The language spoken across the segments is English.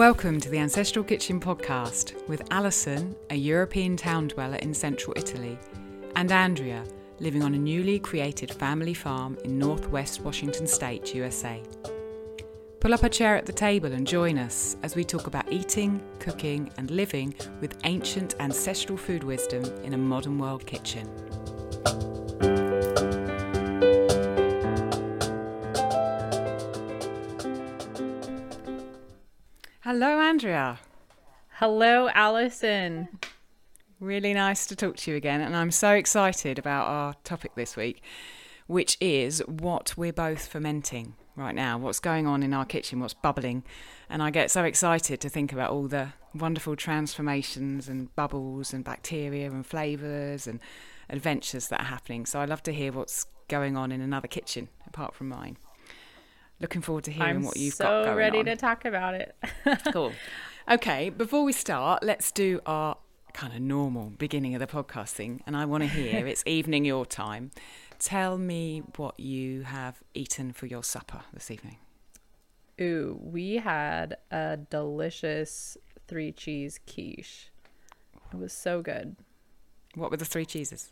Welcome to the Ancestral Kitchen podcast with Alison, a European town dweller in central Italy, and Andrea, living on a newly created family farm in northwest Washington state, USA. Pull up a chair at the table and join us as we talk about eating, cooking, and living with ancient ancestral food wisdom in a modern world kitchen. Hello, Andrea. Hello, Alison. Really nice to talk to you again, and I'm so excited about our topic this week, which is what we're both fermenting right now, what's going on in our kitchen, what's bubbling. And I get so excited to think about all the wonderful transformations and bubbles and bacteria and flavours and adventures that are happening. So I love to hear what's going on in another kitchen apart from mine. Looking forward to hearing I'm what you've so got going on. I'm so ready on. to talk about it. cool. Okay, before we start, let's do our kind of normal beginning of the podcast thing. And I want to hear it's evening your time. Tell me what you have eaten for your supper this evening. Ooh, we had a delicious three cheese quiche. It was so good. What were the three cheeses?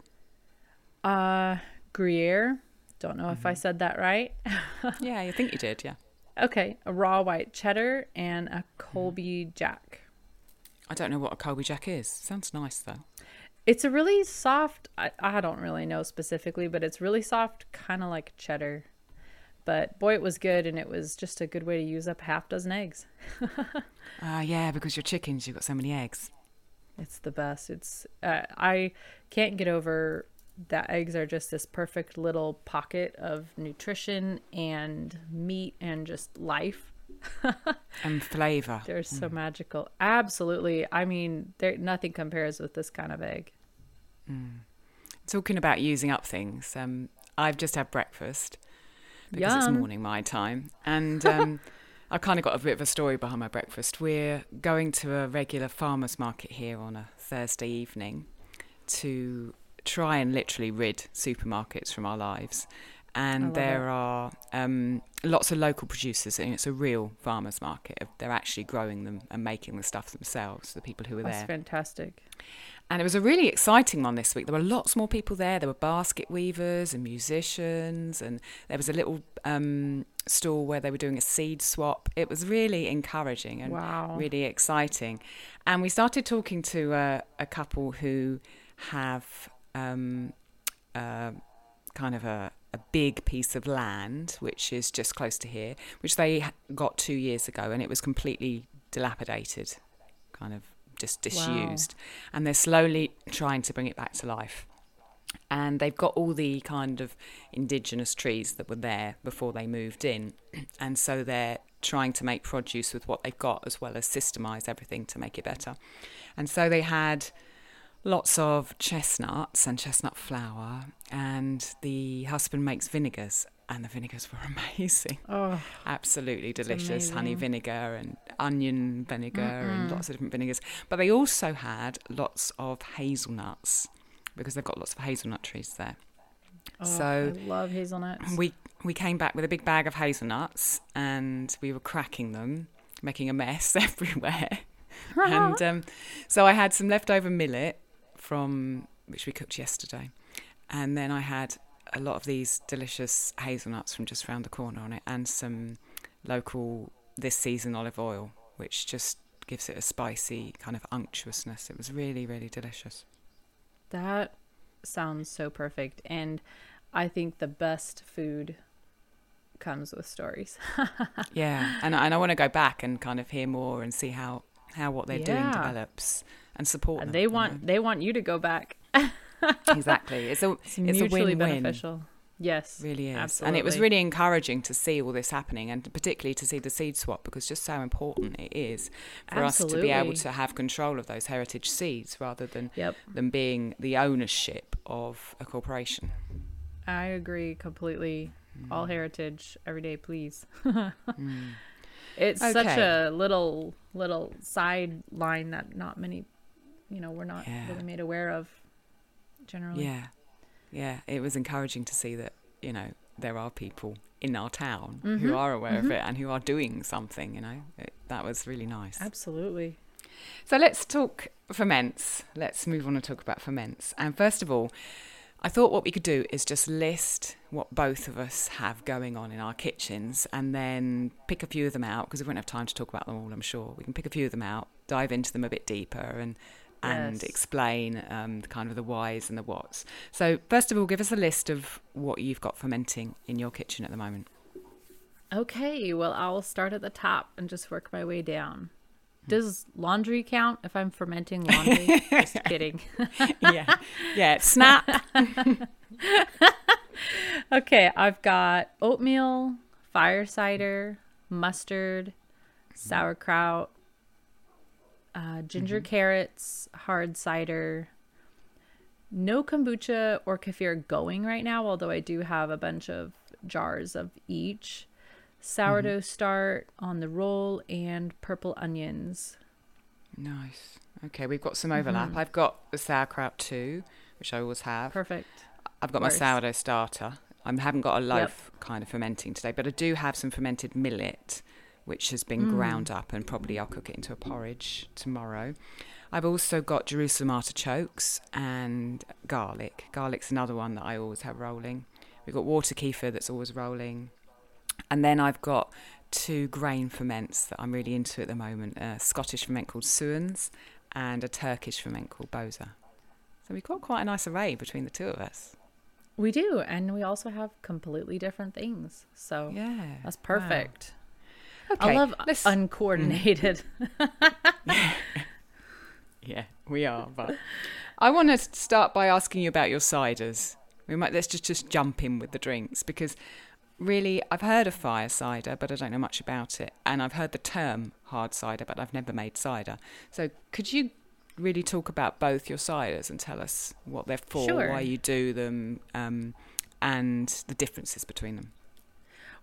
Uh, Gruyere. Don't know if I Mm-hmm. said that right. Yeah, I think you did. Yeah. okay, a raw white cheddar and a Mm-hmm. Colby Jack. I don't know what a Colby Jack is. Sounds nice though. It's a really soft, I, I don't really know specifically, but it's really soft, kind of like cheddar. But boy, it was good, and it was just a good way to use up a half dozen eggs. Ah, yeah, because you're chickens, you've got so many eggs. It's the best. It's uh, I can't get over that eggs are just this perfect little pocket of nutrition and meat and just life. And flavour. They're so magical. Absolutely. I mean, there nothing compares with this kind of egg. Talking about using up things, um, I've just had breakfast because it's morning my time, and um, I've kind of got a bit of a story behind my breakfast. We're going to a regular farmers market here on a Thursday evening to try and literally rid supermarkets from our lives. And there are um, lots of local producers, and it's a real farmers market. They're actually growing them and making the stuff themselves. The people who are That's there. fantastic. And it was a really exciting one this week. There were lots more people there. There were basket weavers and musicians, and there was a little um, stall where they were doing a seed swap. It was really encouraging and Wow. really exciting. And we started talking to uh, a couple who have um, uh, kind of a, a big piece of land, which is just close to here, which they got two years ago, and it was completely dilapidated, kind of just disused. And they're slowly trying to bring it back to life. And they've got all the kind of indigenous trees that were there before they moved in. And so they're trying to make produce with what they've got as well as systemize everything to make it better. And so they had lots of chestnuts and chestnut flour, and the husband makes vinegars, and the vinegars were amazing. Oh, Absolutely delicious honey vinegar and onion vinegar and lots of different vinegars. But they also had lots of hazelnuts because they've got lots of hazelnut trees there. oh, So- I love hazelnuts. We we came back with a big bag of hazelnuts and we were cracking them, making a mess everywhere. and um, so I had some leftover millet from which we cooked yesterday, and then I had a lot of these delicious hazelnuts from just round the corner on it, and some local this season olive oil, which just gives it a spicy kind of unctuousness. It was really really delicious. That sounds so perfect. And I think the best food comes with stories. Yeah, and and I want to go back and kind of hear more and see how how what they're doing develops and support them. they you want they want you to go back. exactly. It's a It's, it's a mutually win-win. beneficial. Yes. Really is, Absolutely. and it was really encouraging to see all this happening, and particularly to see the seed swap because just how important it is for us to be able to have control of those heritage seeds rather than Yep. than being the ownership of a corporation. I agree completely. All Mm. heritage every day, please. It's such a little little sideline that not many, you know, we're not Yeah. really made aware of. Generally, Yeah, yeah. It was encouraging to see that you know there are people in our town who mm-hmm. are aware of mm-hmm. it and who are doing something. You know, it, that was really nice. Absolutely. So let's talk ferments. Let's move on and talk about ferments. And first of all, I thought what we could do is just list what both of us have going on in our kitchens and then pick a few of them out because we won't have time to talk about them all, I'm sure. We can pick a few of them out, dive into them a bit deeper and and Yes. explain um, kind of the whys and the whats. So, first of all, give us a list of what you've got fermenting in your kitchen at the moment. Okay, well, I'll start at the top and just work my way down. Does laundry count if I'm fermenting laundry? just kidding. yeah, yeah. Snap. Okay, I've got oatmeal, fire cider, mustard, sauerkraut, uh, ginger carrots, hard cider. No kombucha or kefir going right now, although I do have a bunch of jars of each. Sourdough mm-hmm. start on the roll and purple onions. Nice. Okay, we've got some overlap. Mm-hmm. I've got the sauerkraut too, which I always have. Perfect. I've got my sourdough starter. I haven't got a loaf kind of fermenting today, but I do have some fermented millet, which has been mm. ground up, and probably I'll cook it into a porridge tomorrow. I've also got Jerusalem artichokes and garlic. Garlic's another one that I always have rolling. We've got water kefir that's always rolling. And then I've got two grain ferments that I'm really into at the moment a Scottish ferment called Sowans and a Turkish ferment called Boza. So we've got quite a nice array between the two of us. We do, and we also have completely different things. So Yeah. that's wow. perfect. Okay. I love let's- uncoordinated. Yeah, we are. But I want to start by asking you about your ciders. We might let's just just jump in with the drinks because really I've heard of fire cider, but I don't know much about it, and I've heard the term hard cider, but I've never made cider. So could you really talk about both your ciders and tell us what they're for, Sure. why you do them, um, and the differences between them?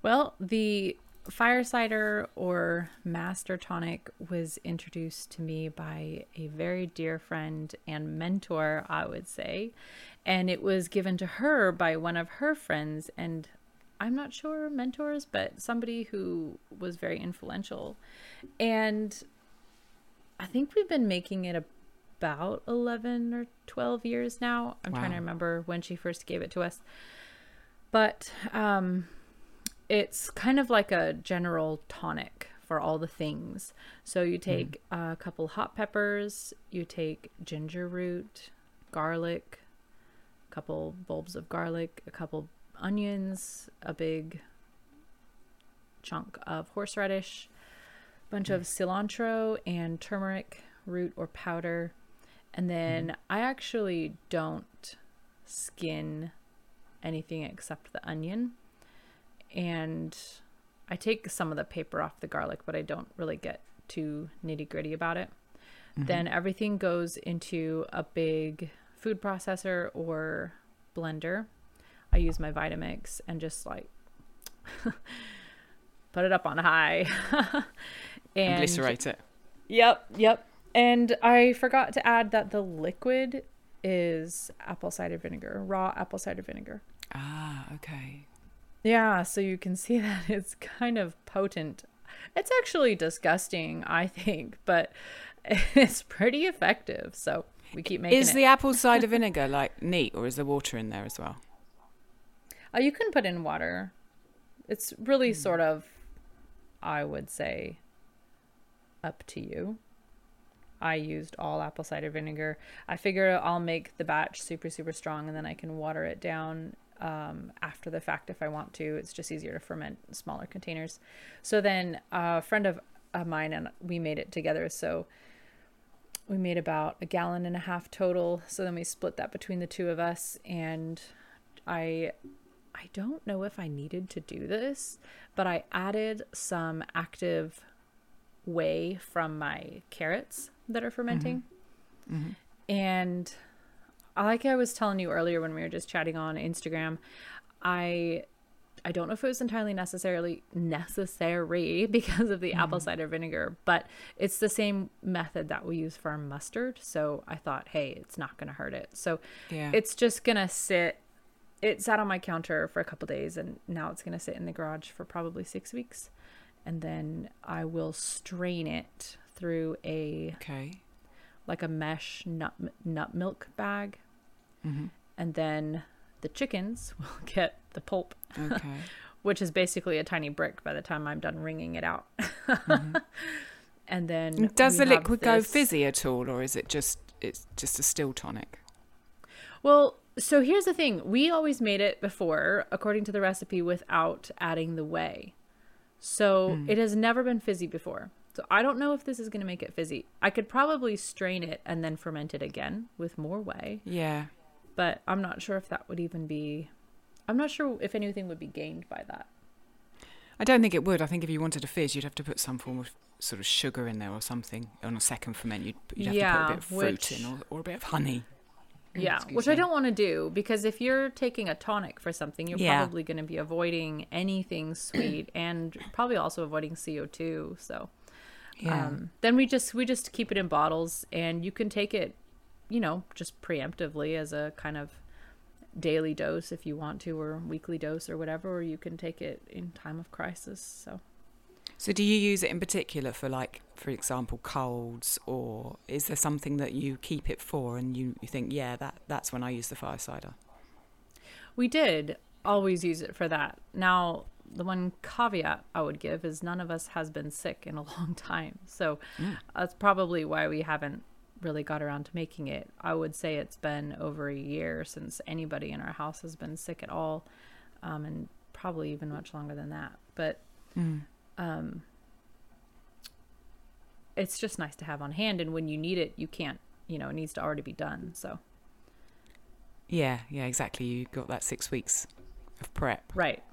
Well, the fire cider or master tonic was introduced to me by a very dear friend and mentor, I would say. And it was given to her by one of her friends. And I'm not sure mentors, but somebody who was very influential. And I think we've been making it about 11 or 12 years now. I'm trying to remember when she first gave it to us. But um, it's kind of like a general tonic for all the things. So you take a couple hot peppers, you take ginger root, garlic, a couple bulbs of garlic, a couple onions, a big chunk of horseradish, a bunch of hmm. cilantro and turmeric root or powder. And then hmm. I actually don't skin anything except the onion. And I take some of the paper off the garlic, but I don't really get too nitty gritty about it. Mm-hmm. Then everything goes into a big food processor or blender. I use my Vitamix and just like put it up on high. And glycerate it. Yep, yep. And I forgot to add that the liquid is apple cider vinegar, raw apple cider vinegar. Ah, okay. Yeah, so you can see that it's kind of potent. It's actually disgusting, I think, but it's pretty effective. So we keep making Is it. the apple cider vinegar like neat, or is there water in there as well? Oh, you can put in water. It's really sort of, I would say, up to you. I used all apple cider vinegar. I figure I'll make the batch super, super strong and then I can water it down um, after the fact if I want to. It's just easier to ferment in smaller containers. So then a friend of, of mine and we made it together. So we made about a gallon and a half total. So then we split that between the two of us and I I don't know if I needed to do this, but I added some active whey from my carrots that are fermenting. Mm-hmm. And like I was telling you earlier when we were just chatting on Instagram, I I don't know if it was entirely necessarily necessary because of the mm-hmm. apple cider vinegar, but it's the same method that we use for our mustard. So I thought, hey, it's not going to hurt it. So Yeah. it's just going to sit it sat on my counter for a couple days and now it's going to sit in the garage for probably six weeks. And then I will strain it through a Okay. like a mesh nut nut milk bag, hmm and then the chickens will get the pulp, Okay. which is basically a tiny brick by the time I'm done wringing it out. And then Does the liquid go fizzy at all, or is it just it's just a still tonic? Well, so here's the thing. We always made it before, according to the recipe, without adding the whey. So hmm. it has never been fizzy before. So I don't know if this is going to make it fizzy. I could probably strain it and then ferment it again with more whey, Yeah. but I'm not sure if that would even be. I'm not sure if anything would be gained by that. I don't think it would. I think if you wanted a fizz, you'd have to put some form of sort of sugar in there or something on a second ferment. You'd, you'd have to Yeah, put a bit of fruit which- in or, or a bit of honey. Yeah, Excuse which me. I don't want to do because if you're taking a tonic for something, you're Yeah. probably going to be avoiding anything sweet and probably also avoiding CO2. So Yeah. um, then we just we just keep it in bottles, and you can take it, you know, just preemptively as a kind of daily dose if you want to, or weekly dose or whatever, or you can take it in time of crisis. So so do you use it in particular for like, for example, colds, or is there something that you keep it for, and you, you think, yeah, that that's when I use the fire cider? we did always use it for that. Now the one caveat I would give is none of us has been sick in a long time, so that's probably why we haven't really got around to making it. I would say it's been over a year since anybody in our house has been sick at all, um, and probably even much longer than that. But um, it's just nice to have on hand, and when you need it, you can't. You know, it needs to already be done. So Yeah, yeah, exactly. You got that six weeks of prep. right,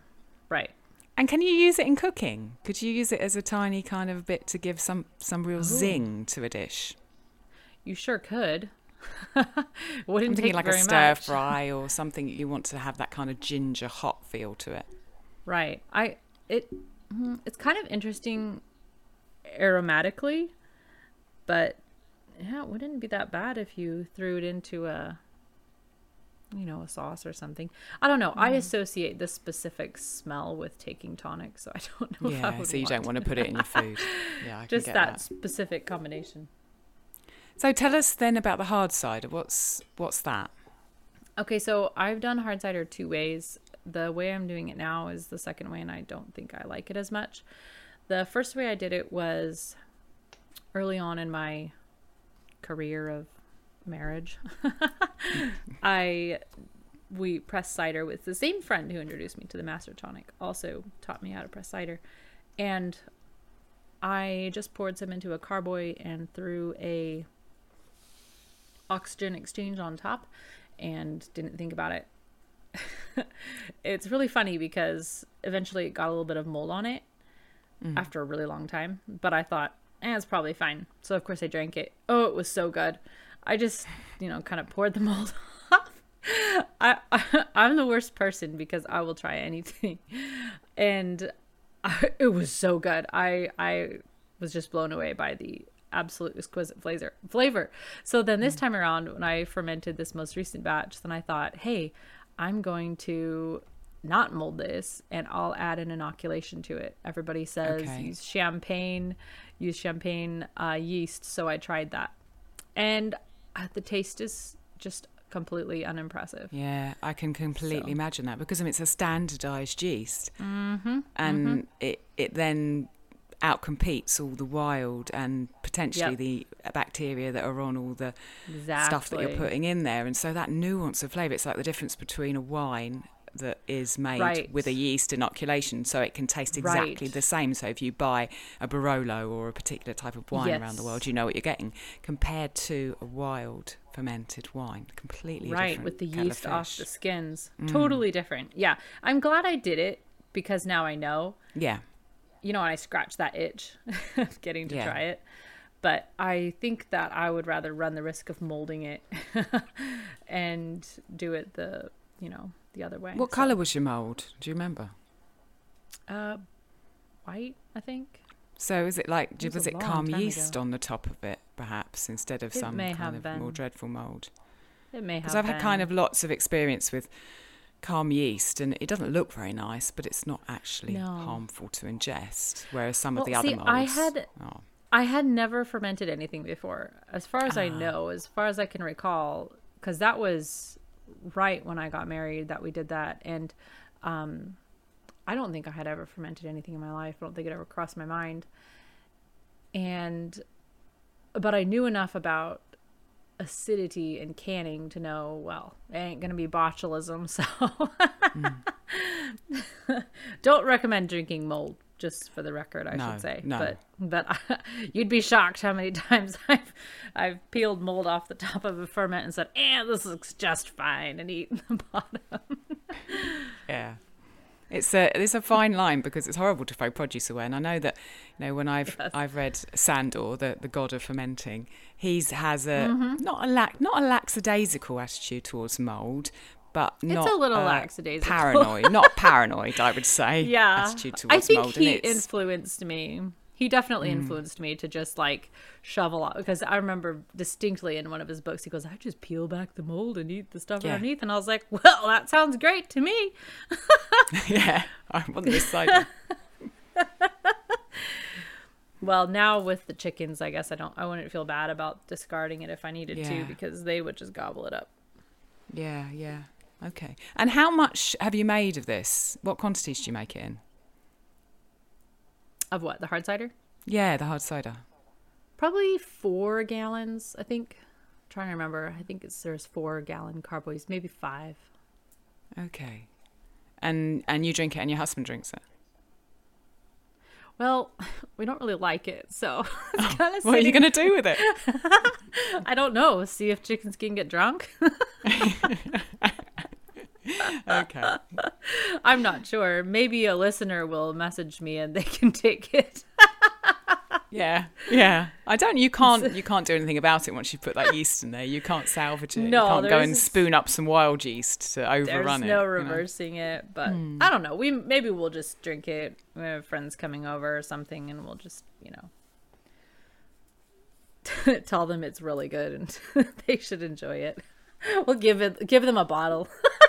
right. And can you use it in cooking? Could you use it as a tiny kind of bit to give some some real Ooh. zing to a dish? You sure could. Wouldn't take like a stir much. fry or something you want to have that kind of ginger hot feel to it. Right. I it mm, it's kind of interesting aromatically, but yeah, it wouldn't be that bad if you threw it into a you know, a sauce or something. I don't know. I Mm. associate this specific smell with taking tonic, so I don't know if I Yeah, would so you don't want to put it in your food. Yeah, I just that, that. specific combination. So tell us then about the hard cider. What's what's that? Okay, so I've done hard cider two ways. The way I'm doing it now is the second way, and I don't think I like it as much. The first way I did it was early on in my career of marriage. I we pressed cider with the same friend who introduced me to the Master Tonic. Also taught me how to press cider, and I just poured some into a carboy and threw a oxygen exchange on top and didn't think about it. it's really funny because eventually it got a little bit of mold on it after a really long time, but I thought, eh, it's probably fine. So of course I drank it. Oh, it was so good. I just, you know, kind of poured the mold off. I, I I'm the worst person because I will try anything, and I, it was so good. I I was just blown away by the absolute exquisite flavor. Flavor. So then this time around, when I fermented this most recent batch, then I thought, hey, I'm going to not mold this and I'll add an inoculation to it. Everybody says Okay. use champagne, use champagne uh, yeast. So I tried that, and uh, the taste is just completely unimpressive. Yeah, I can completely So- imagine that because I mean, it's a standardized yeast, mm-hmm, and it it then outcompetes all the wild and potentially Yep. the bacteria that are on all the Exactly. stuff that you're putting in there, and so that nuance of flavour, it's like the difference between a wine that is made Right. with a yeast inoculation, so it can taste exactly Right. the same. So if you buy a Barolo or a particular type of wine around the world, you know what you're getting compared to a wild fermented wine, completely right different with the yeast off the skins mm. totally different yeah i'm glad i did it because now i know Yeah, you know and i scratched that itch getting to Yeah. try it but i think that i would rather run the risk of molding it and do it the you know the other way What So, colour was your mould? Do you remember? uh white i think So is it like It was was it kahm yeast ago. on the top of it, perhaps instead of It some kind of more dreadful mould? it may have Because I've had kind of lots of experience with kahm yeast, and it doesn't look very nice, but it's not actually No. harmful to ingest. Whereas some Well, of the other see, molds, I had- oh, I had never fermented anything before, as far as I Ah. know, as far as I can recall, because that was right when I got married that we did that, and um, I don't think I had ever fermented anything in my life. I don't think it ever crossed my mind, and but I knew enough about acidity and canning to know well it ain't gonna be botulism so don't recommend drinking mold just for the record i No, should say no. but but you'd be shocked how many times i've i've peeled mold off the top of a ferment and said eh this looks just fine and eaten the bottom yeah. It's a it's a fine line because it's horrible to throw produce away, and I know that know when I've Yes. I've read Sandor, the the god of fermenting, he's has a Mm-hmm. not a lack not a lackadaisical attitude towards mold, but not it's a little a lackadaisical. paranoid, not paranoid, I would say. yeah attitude towards i think mold, he Mm. influenced me he definitely influenced me to just like shovel out because i remember distinctly in one of his books he goes i just peel back the mold and eat the stuff Yeah. underneath and i was like well that sounds great to me yeah, I wasn't deciding. Well now with the chickens i guess i don't i wouldn't feel bad about discarding it if i needed to because they would just gobble it up yeah, yeah. Okay. And how much have you made of this? What quantities do you make it in? of what the hard cider Yeah, the hard cider. probably four gallons i think trying to remember i think it's there's four gallon carboys maybe five Okay. And and you drink it, and your husband drinks it. Well we don't really like it so of oh, What are you going to do with it? I don't know. See if chickens can get drunk. Okay. I'm not sure. Maybe a listener will message me and they can take it. Yeah, yeah. I don't. You can't. You can't do anything about it once you put that yeast in there. You can't salvage it. No, you can't go and spoon up some wild yeast to There's overrun it. no you know. reversing it, but hmm. I don't know. We maybe we'll just drink it. We have friends coming over or something, and we'll just you know tell them it's really good and they should enjoy it. We'll give it give them a bottle.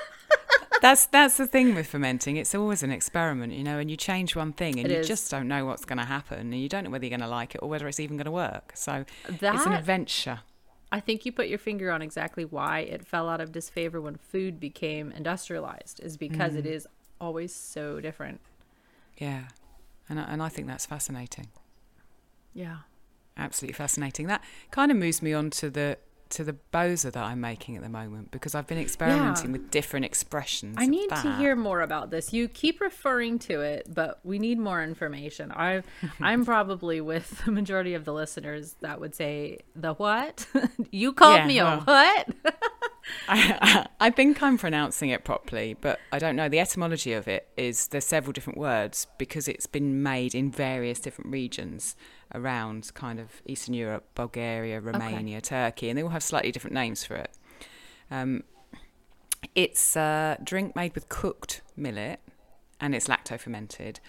That's that's the thing with fermenting. It's always an experiment, you know. And you change one thing, and It you is. just don't know what's going to happen, and you don't know whether you're going to like it or whether it's even going to work. So it's an adventure. I think you put your finger on exactly why it fell out of disfavor when food became industrialized is because it mm. is always so different. Yeah, and I, and I think that's fascinating. Yeah. Absolutely fascinating. That kind of moves me on to the to the boza that I'm making at the moment because I've been experimenting with different expressions. I need to hear more about this. You keep referring to it, but we need more information. I I'm probably with the majority of the listeners that would say the what? you called Yeah, me a well. what? I, I think I'm pronouncing it properly, but I don't know. The etymology of it is there's several different words because it's been made in various different regions around kind of Eastern Europe, Bulgaria, Romania, Turkey, and they all have slightly different names for it. Um, it's a drink made with cooked millet and it's lacto fermented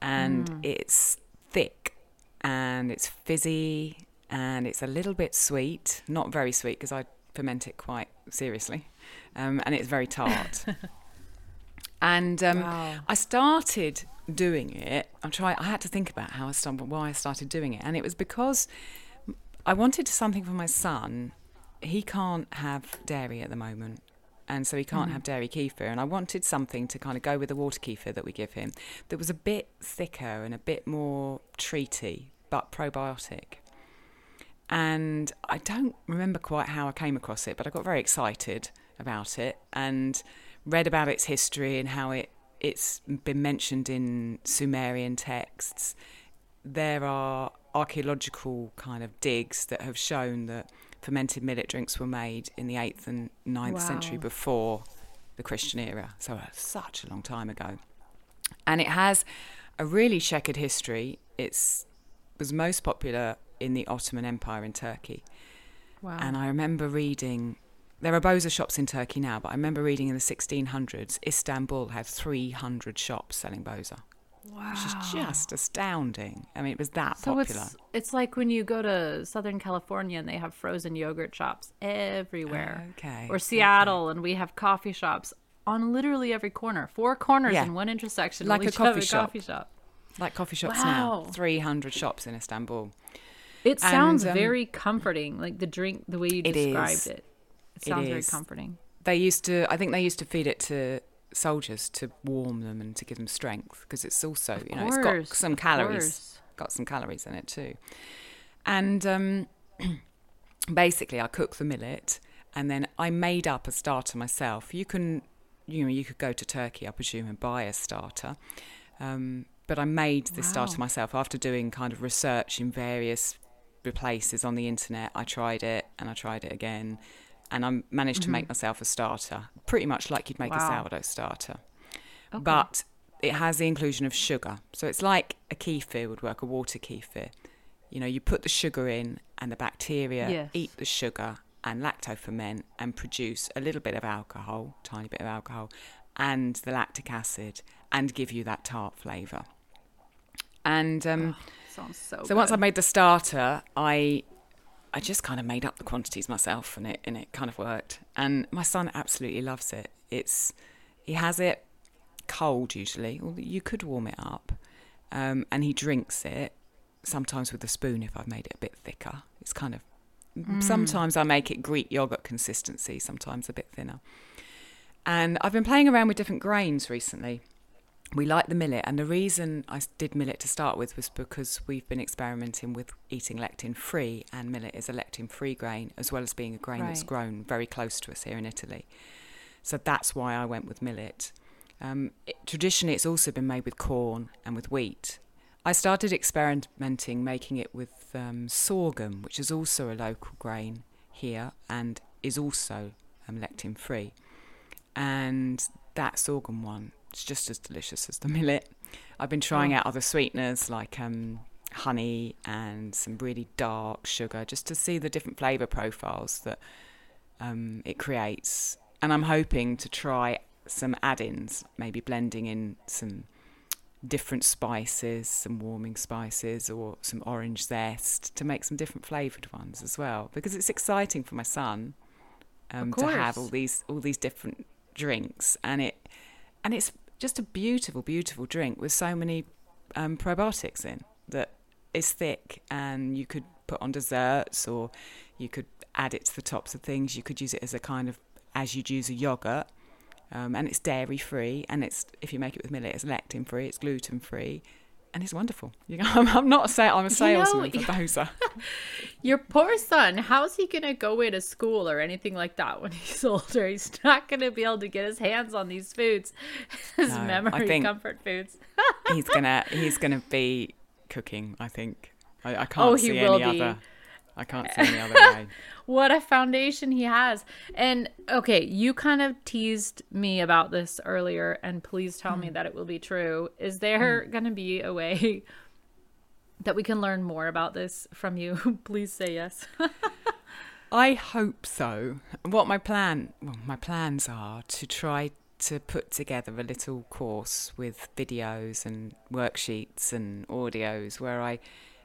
and it's thick and it's fizzy and it's a little bit sweet, not very sweet because I ferment it quite seriously, um, and it's very tart. and um, Wow. I started doing it. I'm trying. I had to think about how I started, why I started doing it, and it was because I wanted something for my son. He can't have dairy at the moment. And so he can't mm-hmm. have dairy kefir. And I wanted something to kind of go with the water kefir that we give him that was a bit thicker and a bit more treaty, but probiotic. And I don't remember quite how I came across it, but I got very excited about it and read about its history and how it, it's been mentioned in Sumerian texts. There are archaeological kind of digs that have shown that fermented millet drinks were made in the 8th and 9th century before the Christian era. So uh, such a long time ago. And it has a really checkered history. It's was most popular in the Ottoman Empire in Turkey. Wow. And I remember reading, there are Boza shops in Turkey now, but I remember reading in the 1600s, Istanbul had 300 shops selling Boza, wow. which is just astounding. I mean, it was that so popular. it's it's like when you go to Southern California and they have frozen yogurt shops everywhere. Okay. Or Seattle and we have coffee shops on literally every corner. Four corners Yeah. in one intersection. Like a coffee shop. coffee shop. Like coffee shops Wow. now, 300 shops in Istanbul. It sounds um, very comforting, like the drink, the way you described. It It sounds very comforting. They used to, I think they used to feed it to soldiers to warm them and to give them strength because it's also, you know, it's got some calories, course. got some calories in it too. And um, basically, I cook the millet and then I made up a starter myself. You can, you know, you could go to Turkey, I presume, and buy a starter. Um, but I made this starter myself after doing kind of research in various places on the internet. I tried it and I tried it again, and I managed to make myself a starter, pretty much like you'd make a sourdough starter. Okay. But it has the inclusion of sugar, so it's like a kefir would work, a water kefir. You know, you put the sugar in, and the bacteria Yes. eat the sugar and lactoferment and produce a little bit of alcohol, tiny bit of alcohol, and the lactic acid, and give you that tart flavour. And um, sounds so. so once I made the starter, I I just kind of made up the quantities myself, and it and it kind of worked. And my son absolutely loves it. It's he has it cold usually, or you could warm it up, um, and he drinks it sometimes with a spoon if I've made it a bit thicker. It's kind of sometimes I make it Greek yogurt consistency, sometimes a bit thinner. And I've been playing around with different grains recently we like the millet, and the reason I did millet to start with was because we've been experimenting with eating lectin free, and millet is a lectin free grain as well as being a grain that's grown very close to us here in Italy. So that's why I went with millet. Um, it, traditionally, it's also been made with corn and with wheat. I started experimenting making it with um, sorghum, which is also a local grain here and is also um, lectin free. And that sorghum one is just as delicious as the millet. I've been trying Oh. out other sweeteners like um, honey and some really dark sugar just to see the different flavour profiles that um, it creates. And I'm hoping to try some add ins, maybe blending in some different spices, some warming spices, or some orange zest to make some different flavoured ones as well. Because it's exciting for my son um, to have all these all these different drinks, and it and it's just a beautiful, beautiful drink with so many um, probiotics in that is thick, and you could put on desserts or you could add it to the tops of things. You could use it as a kind of as you'd use a yogurt. Um, and it's dairy free, and it's if you make it with millet, it's lectin free, it's gluten free, and it's wonderful. You know, I'm, I'm not a sa- I'm a know, salesman for Boza. Your poor son, how's he going to go away to school or anything like that when he's older? He's not going to be able to get his hands on these foods, his No, memory comfort foods. he's gonna he's gonna be cooking. I think I, I oh, can't Oh, see any be. other. I can't see any other way. What a foundation he has. And okay, you kind of teased me about this earlier, and please tell Hmm. me that it will be true. Is there going to be a way that we can learn more about this from you? please say yes. I hope so. What my plan, well, my plans are to try to put together a little course with videos and worksheets and audios where I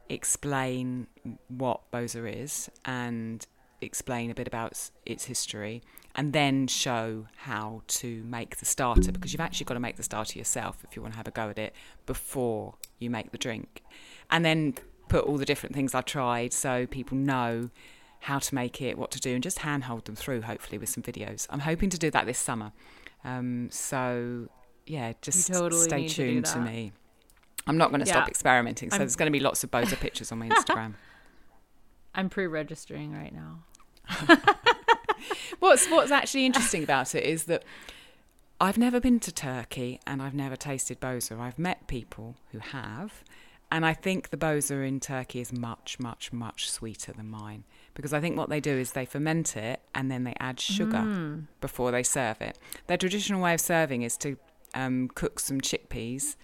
explain what Boza is and explain a bit about its history and then show how to make the starter because you've actually got to make the starter yourself if you want to have a go at it before you make the drink. And then put all the different things I've tried so people know how to make it, what to do, and just handhold them through, hopefully, with some videos. I'm hoping to do that this summer. Um, so, yeah, just totally stay need to tuned to, me. I'm not going to stop experimenting, so I'm- there's going to be lots of Boza pictures on my Instagram. I'm pre registering right now. What's what's actually interesting about it is that I've never been to Turkey and I've never tasted boza. I've met people who have, and I think the boza in Turkey is much, much, much sweeter than mine because I think what they do is they ferment it and then they add sugar before they serve it. Their traditional way of serving is to um, cook some chickpeas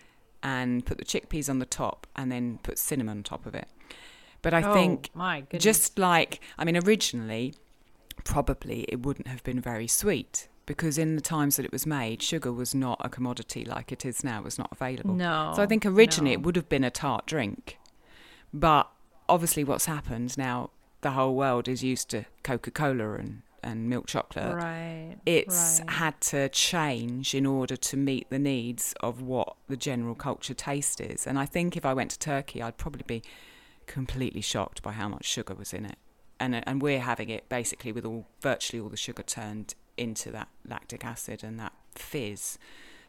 and put the chickpeas on the top and then put cinnamon on top of it. But I oh, think just like I mean, originally, probably it wouldn't have been very sweet because in the times that it was made, sugar was not a commodity like it is now. It was not available. no. So I think originally no. it would have been a tart drink, but obviously what's happened now, the whole world is used to Coca Cola and and milk chocolate, Right. it's right. had to change in order to meet the needs of what the general culture taste is. And I think if I went to Turkey, I'd probably be completely shocked by how much sugar was in it. And and we're having it basically with all virtually all the sugar turned into that lactic acid and that fizz.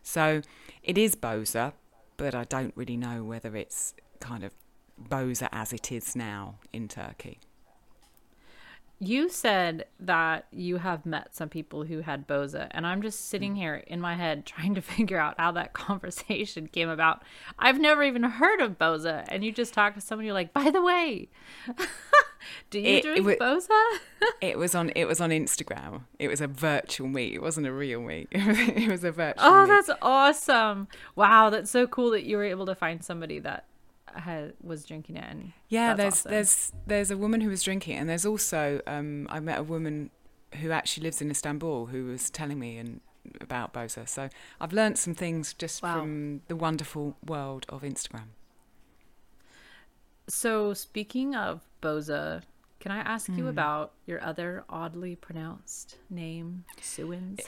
So it is Boza, but I don't really know whether it's kind of Boza as it is now in Turkey. You said that you have met some people who had Boza, and I'm just sitting mm. here in my head trying to figure out how that conversation came about. I've never even heard of Boza, and you just talk to someone, you're like, by the way, do you It- it drink wa- Boza? It was on. It was on Instagram. It was a virtual meet. It wasn't a real meet. It was a virtual. Oh, meet. that's awesome! Wow, that's so cool that you were able to find somebody that had, was drinking it. And yeah. There's awesome. there's there's a woman who was drinking, it, and there's also um, I met a woman who actually lives in Istanbul who was telling me and about Boza. So I've learned some things just Wow. from the wonderful world of Instagram. So, speaking of Boza, can I ask Hmm. you about your other oddly pronounced name, Suins?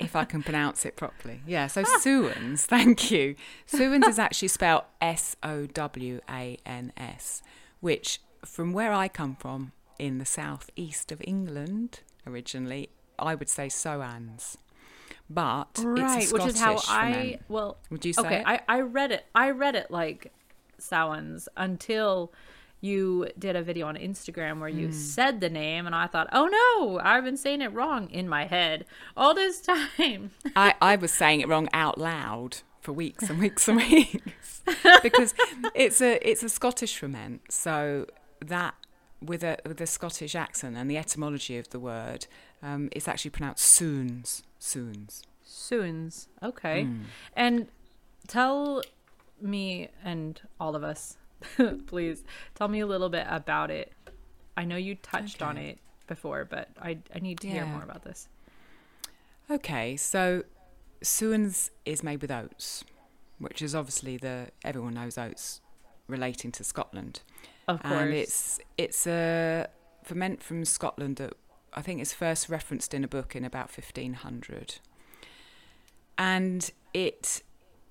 if I can pronounce it properly. Yeah, so Sowans, thank you. Sowans is actually spelled S O W A N S, which, from where I come from in the southeast of England originally, I would say Soans. But it's a right, which is how I well. Would you say okay, it? I I read it. I read it like Sowens until you did a video on Instagram where you said the name, and I thought, oh no, I've been saying it wrong in my head all this time. I, I was saying it wrong out loud for weeks and weeks and weeks because it's a it's a Scottish ferment. So that with a with a Scottish accent and the etymology of the word, um, it's actually pronounced soons soons. Soons. Okay. Hmm. And tell me and all of us, please, tell me a little bit about it. I know you touched on it before, but I, I need to hear more about this. Okay, so Sowans is made with oats, which is obviously the everyone knows oats relating to Scotland. Of course. and it's it's a ferment from Scotland that I think is first referenced in a book in about 1500, and it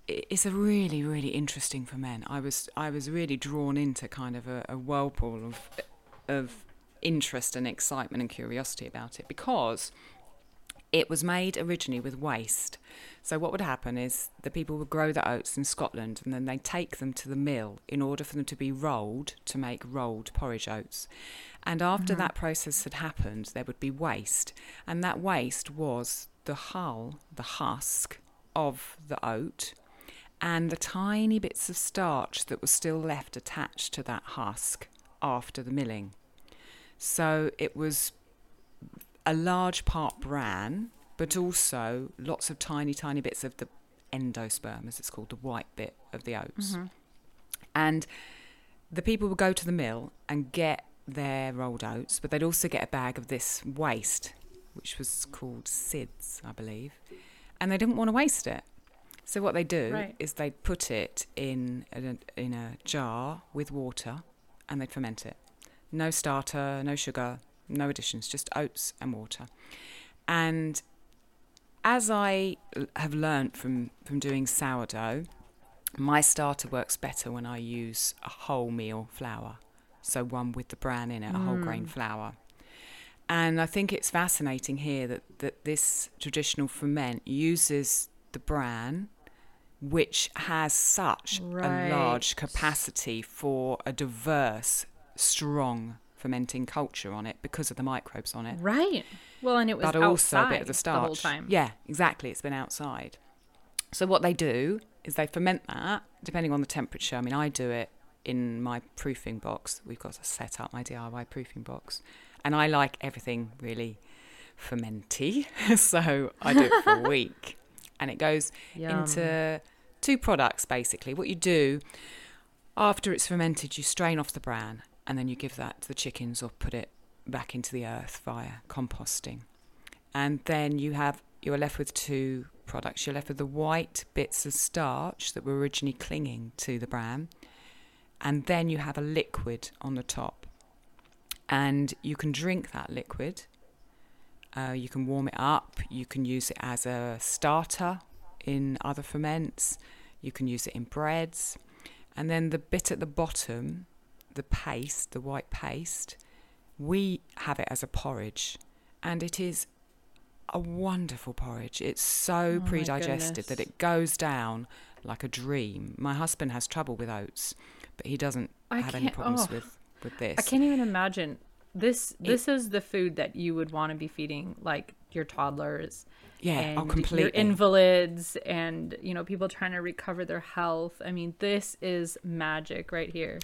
it's a really really interesting ferment. I was I was really drawn into kind of a, a whirlpool of of interest and excitement and curiosity about it because it was made originally with waste. So what would happen is the people would grow the oats in Scotland and then they take them to the mill in order for them to be rolled to make rolled porridge oats. And after mm-hmm. that process had happened, there would be waste, and that waste was the hull, the husk of the oat, and the tiny bits of starch that were still left attached to that husk after the milling. So it was a large part bran, but also lots of tiny, tiny bits of the endosperm, as it's called, the white bit of the oats. Mm-hmm. And the people would go to the mill and get their rolled oats, but they'd also get a bag of this waste, which was called SIDS, I believe. And they didn't want to waste it. So what they do Right. is they put it in a, in a jar with water and they'd ferment it. No starter, no sugar, no additions, just oats and water. And as I have learnt from, from doing sourdough, my starter works better when I use a wholemeal flour. So one with the bran in it, a whole grain mm. flour. And I think it's fascinating here that, that this traditional ferment uses the bran, which has such Right. a large capacity for a diverse, strong fermenting culture on it because of the microbes on it Right. Well, and it was but also a outside bit of the starch. whole time. Yeah, exactly. It's been outside. So what they do is they ferment that depending on the temperature. I mean, I do it in my proofing box. We've got to set up my DIY proofing box, and I like everything really fermenty. so I do it for a week, and it goes Yum. into two products basically. What you do after it's fermented, you strain off the bran, and then you give that to the chickens or put it back into the earth via composting. And then you have you're left with two products. You're left with the white bits of starch that were originally clinging to the bran, and then you have a liquid on the top. And you can drink that liquid, Uh, you can warm it up. You can use it as a starter in other ferments. You can use it in breads. And then the bit at the bottom, the paste, the white paste, we have it as a porridge. And it is a wonderful porridge. It's so Oh pre-digested that it goes down like a dream. My husband has trouble with oats, but he doesn't I have any problems oh. with with this. I can't even imagine this. This is the food that you would want to be feeding like your toddlers. yeah, and oh, completely. Your invalids and you know people trying to recover their health. I mean, this is magic right here.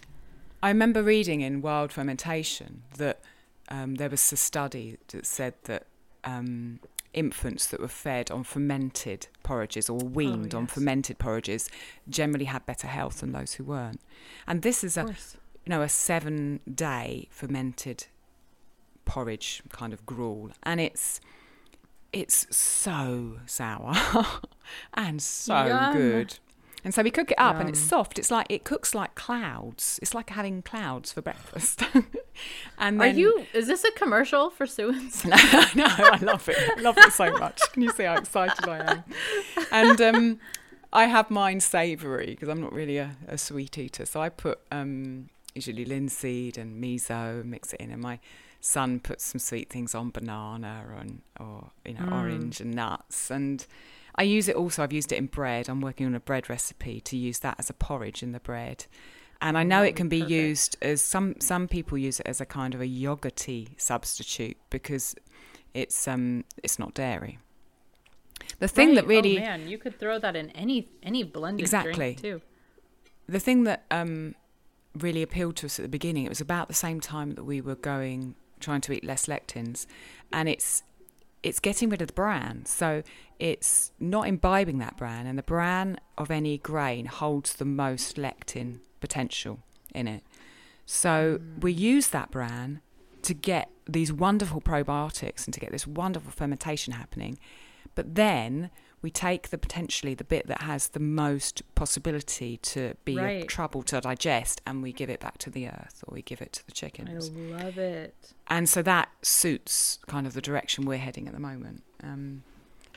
I remember reading in Wild Fermentation that um, there was a study that said that um, infants that were fed on fermented porridges or weaned on Oh, yes. fermented porridges generally had better health than those who weren't. And this is a you know a seven day fermented porridge kind of gruel, and it's it's so sour and so Yum. good. And so we cook it up, and it's soft. It's like it cooks like clouds. It's like having clouds for breakfast. and Are you? Is this a commercial for Sowans? no, no, I love it. I love it so much. Can you see how excited I am? And um, I have mine savoury because I'm not really a, a sweet eater. So I put um, usually linseed and miso, mix it in, and my son puts some sweet things on banana and or you know Mm. orange and nuts and. I use it also. I've used it in bread. I'm working on a bread recipe to use that as a porridge in the bread, and I know it can be Perfect. used as some some people use it as a kind of a yogurty substitute because it's um it's not dairy. The thing that really Oh, man, you could throw that in any any blended Exactly. drink too. the thing that um, really appealed to us at the beginning, it was about the same time that we were going trying to eat less lectins, and it's it's getting rid of the bran. So it's not imbibing that bran, and the bran of any grain holds the most lectin potential in it. So mm. we use that bran to get these wonderful probiotics and to get this wonderful fermentation happening. But then we take the potentially the bit that has the most possibility to be a trouble to digest and we give it back to the earth or we give it to the chickens. I love it. And so that suits kind of the direction we're heading at the moment. Um,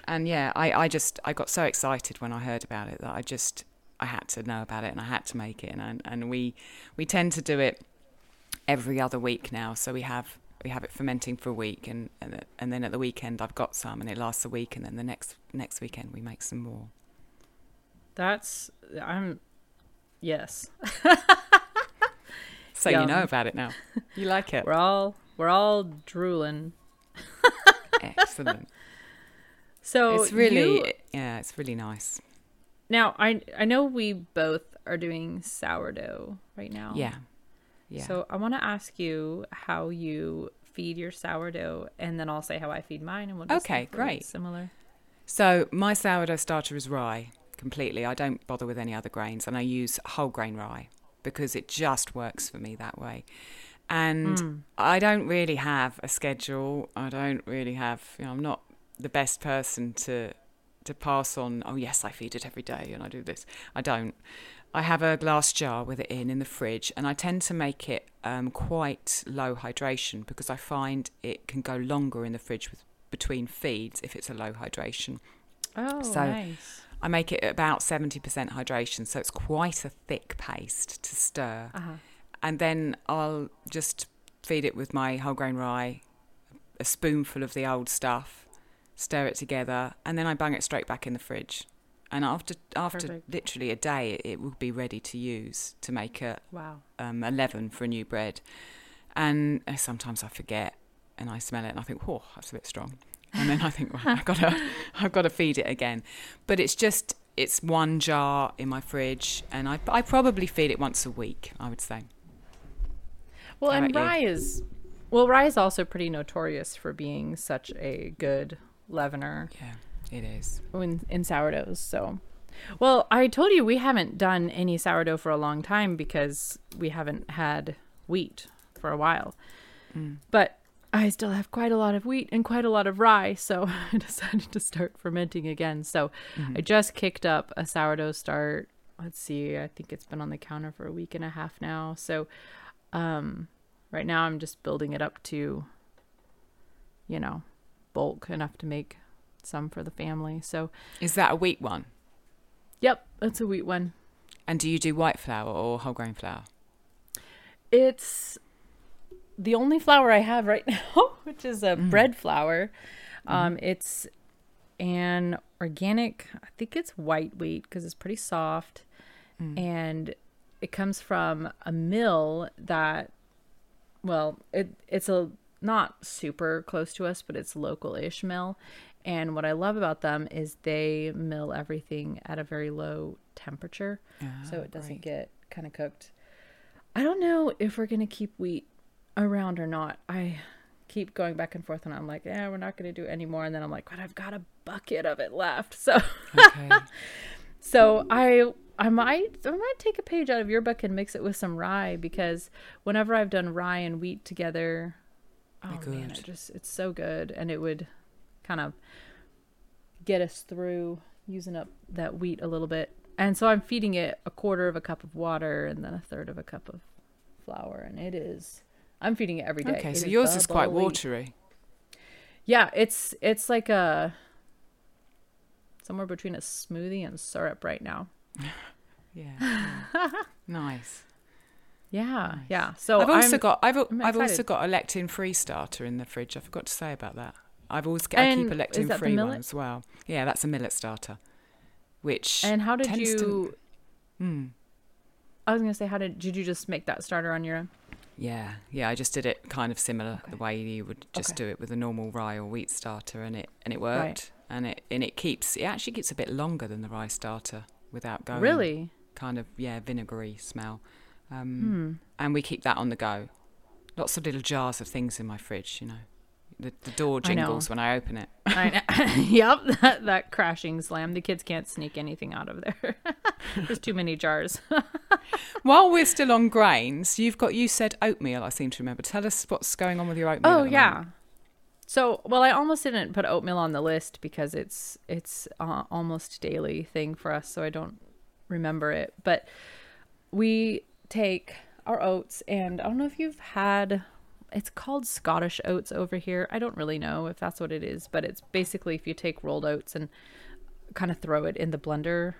and yeah, I, I just I got so excited when I heard about it that I just I had to know about it and I had to make it and and we we tend to do it every other week now. So we have we have it fermenting for a week and and, and then at the weekend I've got some and it lasts a week and then the next next weekend we make some more. That's I'm yes. So you know about it now. You like it. We're all we're all drooling. Excellent. So it's really you- yeah, it's really nice. now I I know we both are doing sourdough right now. Yeah. Yeah. So I want to ask you how you feed your sourdough, and then I'll say how I feed mine, and we'll just Okay, see if we're great. Similar. So my sourdough starter is rye completely. I don't bother with any other grains, and I use whole grain rye because it just works for me that way. And Mm. I don't really have a schedule. I don't really have. You know, I'm not the best person to to pass on. Oh yes, I feed it every day, and I do this. I don't. I have a glass jar with it in in the fridge, and I tend to make it um, quite low hydration because I find it can go longer in the fridge with, between feeds if it's a low hydration. Oh, So- nice. I make it about 70% hydration, so it's quite a thick paste to stir. Uh-huh. And then I'll just feed it with my whole grain rye, a spoonful of the old stuff, stir it together, and then I bung it straight back in the fridge. And after after Perfect. literally a day, it, it will be ready to use to make a Wow. um, a leaven for a new bread. And uh, sometimes I forget, and I smell it, and I think, "Oh, that's a bit strong." And then I think, well, I've got to, I've got to feed it again. But it's just, it's one jar in my fridge, and I, I probably feed it once a week. I would say. Well, and you? rye is well, rye is also pretty notorious for being such a good leavener Yeah, it is. in, in sourdoughs. So, well, I told you we haven't done any sourdough for a long time because we haven't had wheat for a while. Mm. But I still have quite a lot of wheat and quite a lot of rye, so I decided to start fermenting again. So Mm-hmm. I just kicked up a sourdough start. Let's see, I think it's been on the counter for a week and a half now. So um right now I'm just building it up to you know, bulk enough to make some for the family. So, Is that a wheat one? yep, that's a wheat one. And do you do white flour or whole grain flour? It's the only flour I have right now, which is a mm. bread flour. Mm-hmm. Um, It's an organic, I think it's white wheat because it's pretty soft. Mm. And it comes from a mill that, well, it it's a not super close to us, but it's local-ish mill. And what I love about them is they mill everything at a very low temperature, so Ah, it doesn't great. get kind of cooked. I don't know if we're gonna keep wheat around or not. I keep going back and forth, and I'm like, yeah, we're not gonna do it anymore. And then I'm like, but I've got a bucket of it left, so Okay. so I I might I might take a page out of your book and mix it with some rye because whenever I've done rye and wheat together, oh man, it just it's so good, and it would kind of get us through using up that wheat a little bit. And so I'm feeding it a quarter of a cup of water and then a third of a cup of flour, and it is. I'm feeding it every day. Okay, It so yours is quite watery. Yeah, it's it's like a somewhere between a smoothie and syrup right now. Yeah. yeah. nice. Yeah, yeah. So I've also I'm- got I've I've also got a lectin free starter in the fridge. I forgot to say about that. I've always I keep a lectin free one as well. Yeah, that's a millet starter. Which And how did you? to- Hmm. I was gonna say, how did did you just make that starter on your own? Yeah, yeah. I just did it kind of similar the way you would just Okay. do it with a normal rye or wheat starter, and it and it worked. Right. And it and it keeps it actually keeps a bit longer than the rye starter without going Really? kind of yeah vinegary smell. Um, Hmm. And we keep that on the go. Lots of little jars of things in my fridge. You know, the the door I jingles when I open it. I know. yep, that, that crashing slam. The kids can't sneak anything out of there. There's too many jars. While we're still on grains, you've got you said oatmeal. I seem to remember. Tell us what's going on with your oatmeal. oh yeah. moment. So well, I almost didn't put oatmeal on the list because it's it's uh, almost daily thing for us, so I don't remember it. But we take our oats, and I don't know if you've had. It's called Scottish oats over here. I don't really know if that's what it is, but it's basically if you take rolled oats and kind of throw it in the blender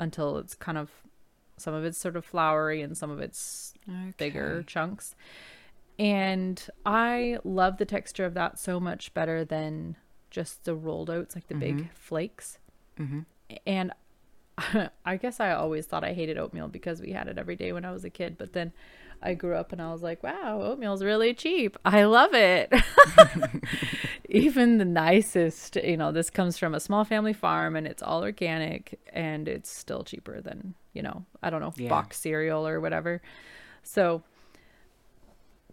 until it's kind of some of it's sort of floury and some of it's bigger chunks. And I love the texture of that so much better than just the rolled oats, like the big flakes. Mm-hmm. And I guess I always thought I hated oatmeal because we had it every day when I was a kid. But then I grew up and I was like, wow, oatmeal's really cheap. I love it. Even the nicest, you know, this comes from a small family farm and it's all organic and it's still cheaper than, you know, I don't know, Yeah. box cereal or whatever. So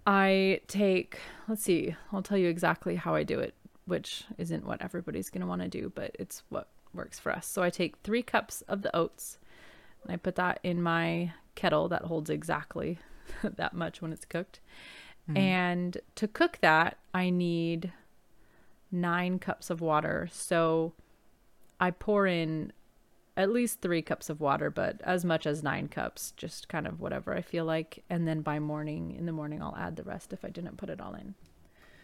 I take, let's see, I'll tell you exactly how I do it, which isn't what everybody's going to want to do, but it's what works for us. So I take three cups of the oats and I put that in my kettle that holds exactly that much when it's cooked. And to cook that, I need nine cups of water. So I pour in at least three cups of water, but as much as nine cups, just kind of whatever I feel like. And then by morning, in the morning, I'll add the rest if I didn't put it all in.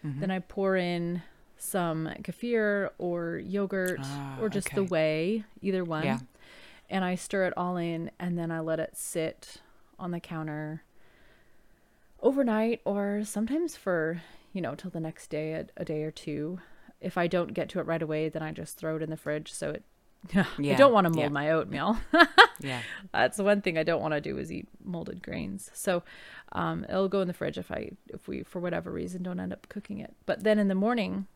Then I pour in some kefir or yogurt Ah, or just the whey, either one. Yeah. And I stir it all in and then I let it sit on the counter overnight or sometimes for, you know, till the next day, a, a day or two. If I don't get to it right away, then I just throw it in the fridge so it I don't want to mold yeah. my oatmeal. Yeah. That's the one thing I don't want to do is eat molded grains. So um, it'll go in the fridge if I if we for whatever reason don't end up cooking it. But then in the morning,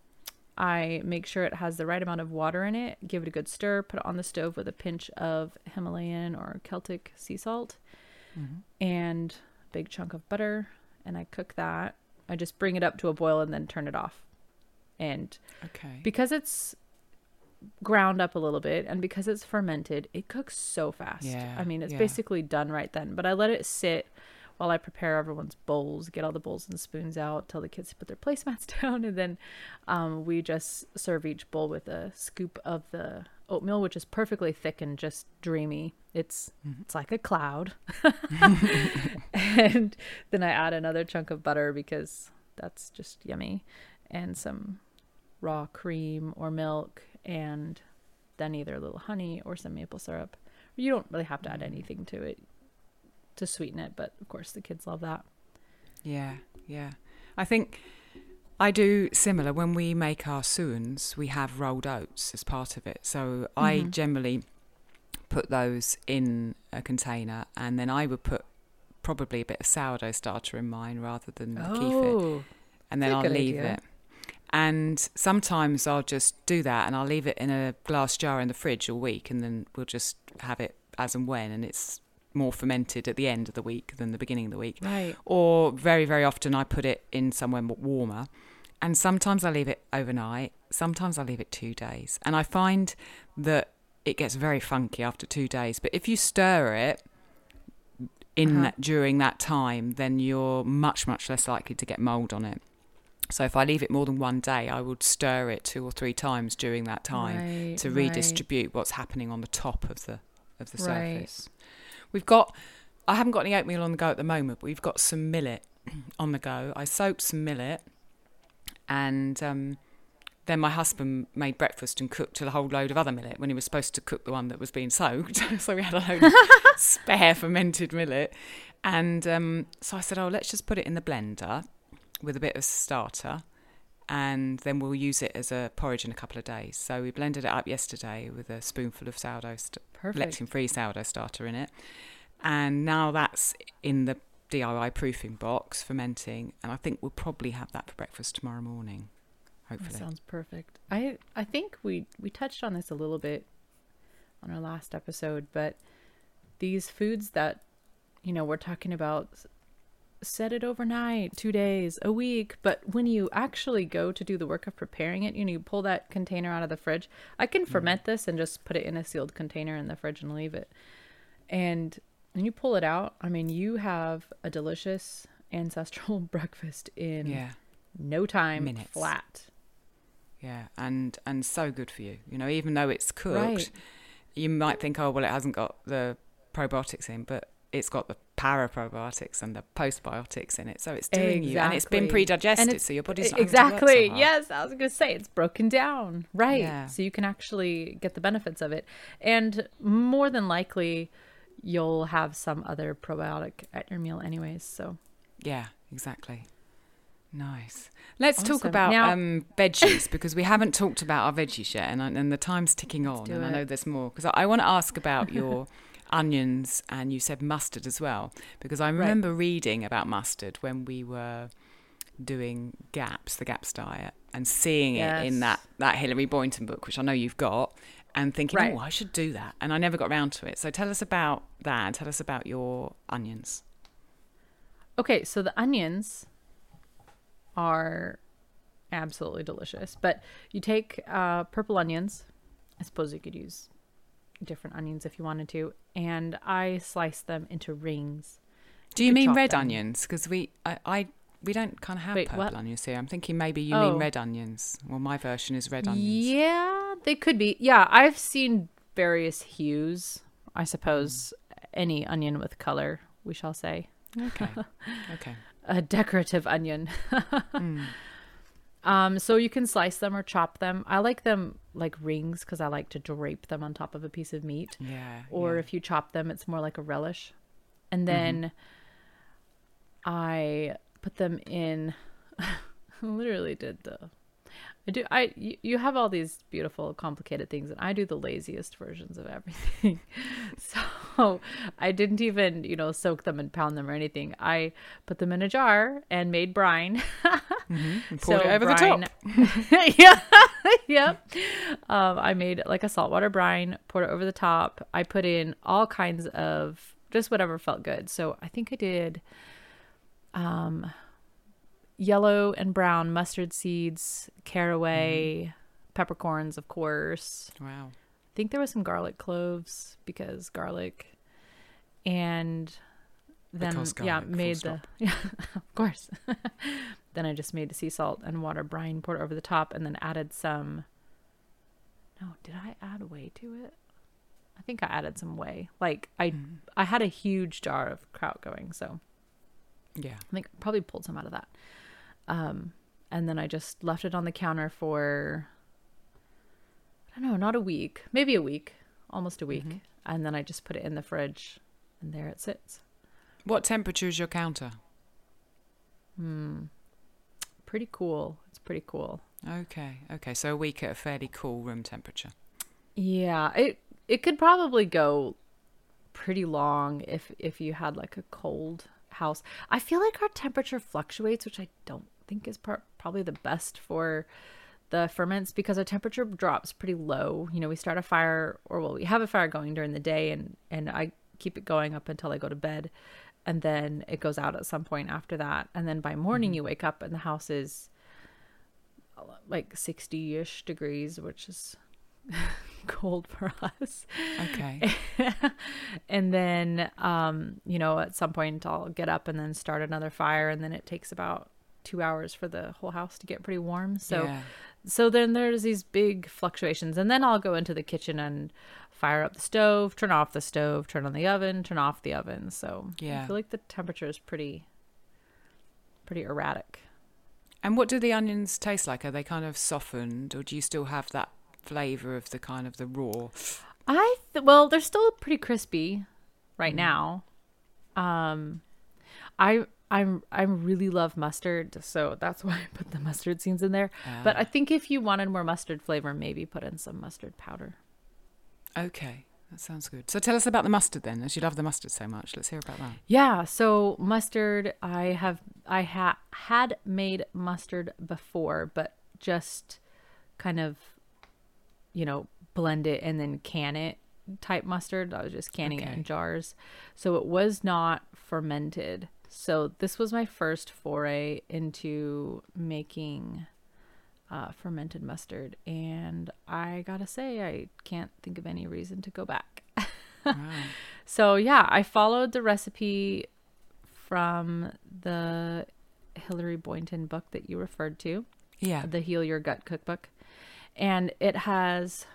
I make sure it has the right amount of water in it. Give it a good stir. Put it on the stove with a pinch of Himalayan or Celtic sea salt and a big chunk of butter, and I cook that. I just bring it up to a boil and then turn it off. And Okay. because it's ground up a little bit and because it's fermented, it cooks so fast. Yeah, I mean, it's yeah. basically done right then. But I let it sit while I prepare everyone's bowls, get all the bowls and spoons out, tell the kids to put their placemats down, and then um, we just serve each bowl with a scoop of the oatmeal, which is perfectly thick and just dreamy. It's mm-hmm. it's like a cloud. and then I add another chunk of butter because that's just yummy, and some raw cream or milk and then either a little honey or some maple syrup. You don't really have to add mm. anything to it to sweeten it, but of course the kids love that. Yeah, yeah. I think I do similar. When we make our sowans, we have rolled oats as part of it. So I Mhm. generally put those in a container and then I would put probably a bit of sourdough starter in mine rather than the kefir. Oh, and then I'll leave idea. it. And sometimes I'll just do that and I'll leave it in a glass jar in the fridge all week and then we'll just have it as and when and it's more fermented at the end of the week than the beginning of the week. right. Or very, very often I put it in somewhere warmer. And sometimes I leave it overnight, sometimes I leave it two days. And I find that it gets very funky after two days. But if you stir it in Uh-huh. that, during that time, then you're much, much less likely to get mold on it. So if I leave it more than one day, I would stir it two or three times during that time Right, to right. redistribute what's happening on the top of the of the Right. surface. We've got I haven't got any oatmeal on the go at the moment, but we've got some millet on the go. I soaked some millet and um, then my husband made breakfast and cooked a whole load of other millet when he was supposed to cook the one that was being soaked. so we had a load of spare fermented millet. And um, so I said, oh, let's just put it in the blender with a bit of starter and then we'll use it as a porridge in a couple of days. So we blended it up yesterday with a spoonful of sourdough, st- lectin free sourdough starter in it. And now that's in the DIY proofing box, fermenting. And I think we'll probably have that for breakfast tomorrow morning, That hopefully. sounds perfect. I I think we we touched on this a little bit on our last episode, but these foods that you know we're talking about set it overnight, 2 days, a week, but when you actually go to do the work of preparing it, you know, you pull that container out of the fridge. I can mm. ferment this and just put it in a sealed container in the fridge and leave it. And when you pull it out, I mean, you have a delicious ancestral breakfast in Yeah, no time Minutes. flat. yeah. And, and so good for you. You know, even though it's cooked, Right. you might think, oh, well, it hasn't got the probiotics in, but it's got the paraprobiotics and the postbiotics in it. So it's doing you. And it's been pre-digested, it's- so your body's not to so exactly hard. yes i was gonna say it's broken down right Yeah. so you can actually get the benefits of it and more than likely you'll have some other probiotic at your meal anyways so Yeah, exactly. Nice. Let's talk about Now- um, veggies because we haven't talked about our veggies yet, and, and the time's ticking on, and I know there's more. Because I, I want to ask about your onions, and you said mustard as well, because I remember reading about mustard when we were doing GAPS, the GAPS diet, and seeing it in that that Hilary Boynton book, which I know you've got. And thinking, Right. oh, I should do that. And I never got around to it. So tell us about that. and Tell us about your onions. okay so the onions are absolutely delicious but you take uh, purple onions i suppose you could use different onions if you wanted to and i slice them into rings Do you mean red them. onions? Because we, I, I, we don't kind of have Wait, purple what? onions here. I'm thinking maybe you Oh. mean red onions. Well, my version is red onions. Yeah, they could be. Yeah, I've seen various hues. I suppose hmm. any onion with color, we shall say. Okay. okay. A decorative onion. Hmm. Um, so you can slice them or chop them. I like them like rings because I like to drape them on top of a piece of meat. Yeah. Or yeah. if you chop them, it's more like a relish. And mm-hmm. then I put them in. Literally did the. I do. I you, you have all these beautiful, complicated things, and I do the laziest versions of everything. so I didn't even, you know, soak them and pound them or anything. I put them in a jar and made brine. And poured it over the top. yeah, yep. Um, I made like a saltwater brine, poured it over the top. I put in all kinds of just whatever felt good. So I think I did um, yellow and brown mustard seeds, caraway, peppercorns, of course. Wow. I think there was some garlic cloves because garlic, and then Because yeah, garlic, made the yeah, of course. then I just made the sea salt and water brine, poured over the top, and then added some. No, did I add whey to it? I think I added some whey. Like I, Mm. I had a huge jar of kraut going, so Yeah. I think I probably pulled some out of that. Um, and then I just left it on the counter for I don't know, not a week, maybe a week, almost a week, Mhm. and then I just put it in the fridge, and there it sits. What temperature is your counter? Hmm. Pretty cool. It's pretty cool. Okay, okay. So a week at a fairly cool room temperature. Yeah, it it could probably go pretty long if if you had like a cold house. I feel like our temperature fluctuates, which I don't think is par- probably the best for the ferments because our temperature drops pretty low. You know, we start a fire or well, we have a fire going during the day and and I keep it going up until I go to bed and then it goes out at some point after that. And then by morning mm-hmm. you wake up and the house is like 60ish degrees, which is cold for us. Okay. and then um, you know, at some point I'll get up and then start another fire and then it takes about 2 hours for the whole house to get pretty warm. So yeah. so then there's these big fluctuations and then I'll go into the kitchen and fire up the stove, turn off the stove, turn on the oven, turn off the oven. So Yeah. I feel like the temperature is pretty pretty erratic. And what do the onions taste like? Are they kind of softened, or do you still have that flavour of the kind of the raw? I th- well, they're still pretty crispy right Mhm. now. Um, I I'm I really love mustard, so that's why I put the mustard seeds in there. But Ah, I think if you wanted more mustard flavor, maybe put in some mustard powder. okay, that sounds good. So tell us about the mustard then, as you love the mustard so much. Let's hear about that. Yeah, so mustard, I have I ha- had made mustard before, but just kind of you know, blend it and then can it type mustard. I was just canning it in jars. So it was not fermented. So this was my first foray into making uh, fermented mustard and I got to say I can't think of any reason to go back. Wow. So yeah, I followed the recipe from the Hilary Boynton book that you referred to, Yeah. the Heal Your Gut cookbook. And it has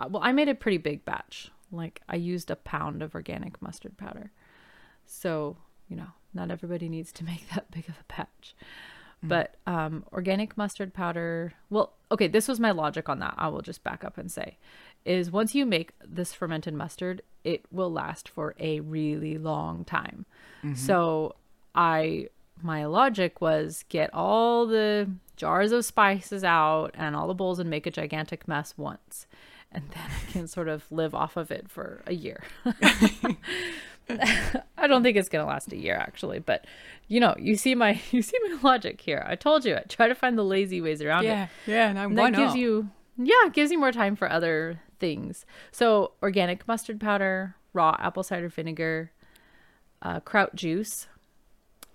uh, well, I made a pretty big batch. Like I used a pound of organic mustard powder. So, you know, not everybody needs to make that big of a batch. But um, organic mustard powder, well, okay, this was my logic on that. I will just back up and say is once you make this fermented mustard, it will last for a really long time. So, I my logic was get all the jars of spices out and all the bowls and make a gigantic mess once. And then I can sort of live off of it for a year. I don't think it's gonna last a year actually, but you know, you see my you see my logic here. I told you I try to find the lazy ways around it. Yeah. Yeah. And why that gives not? you yeah, it gives you more time for other things. So organic mustard powder, raw apple cider vinegar, uh, kraut juice,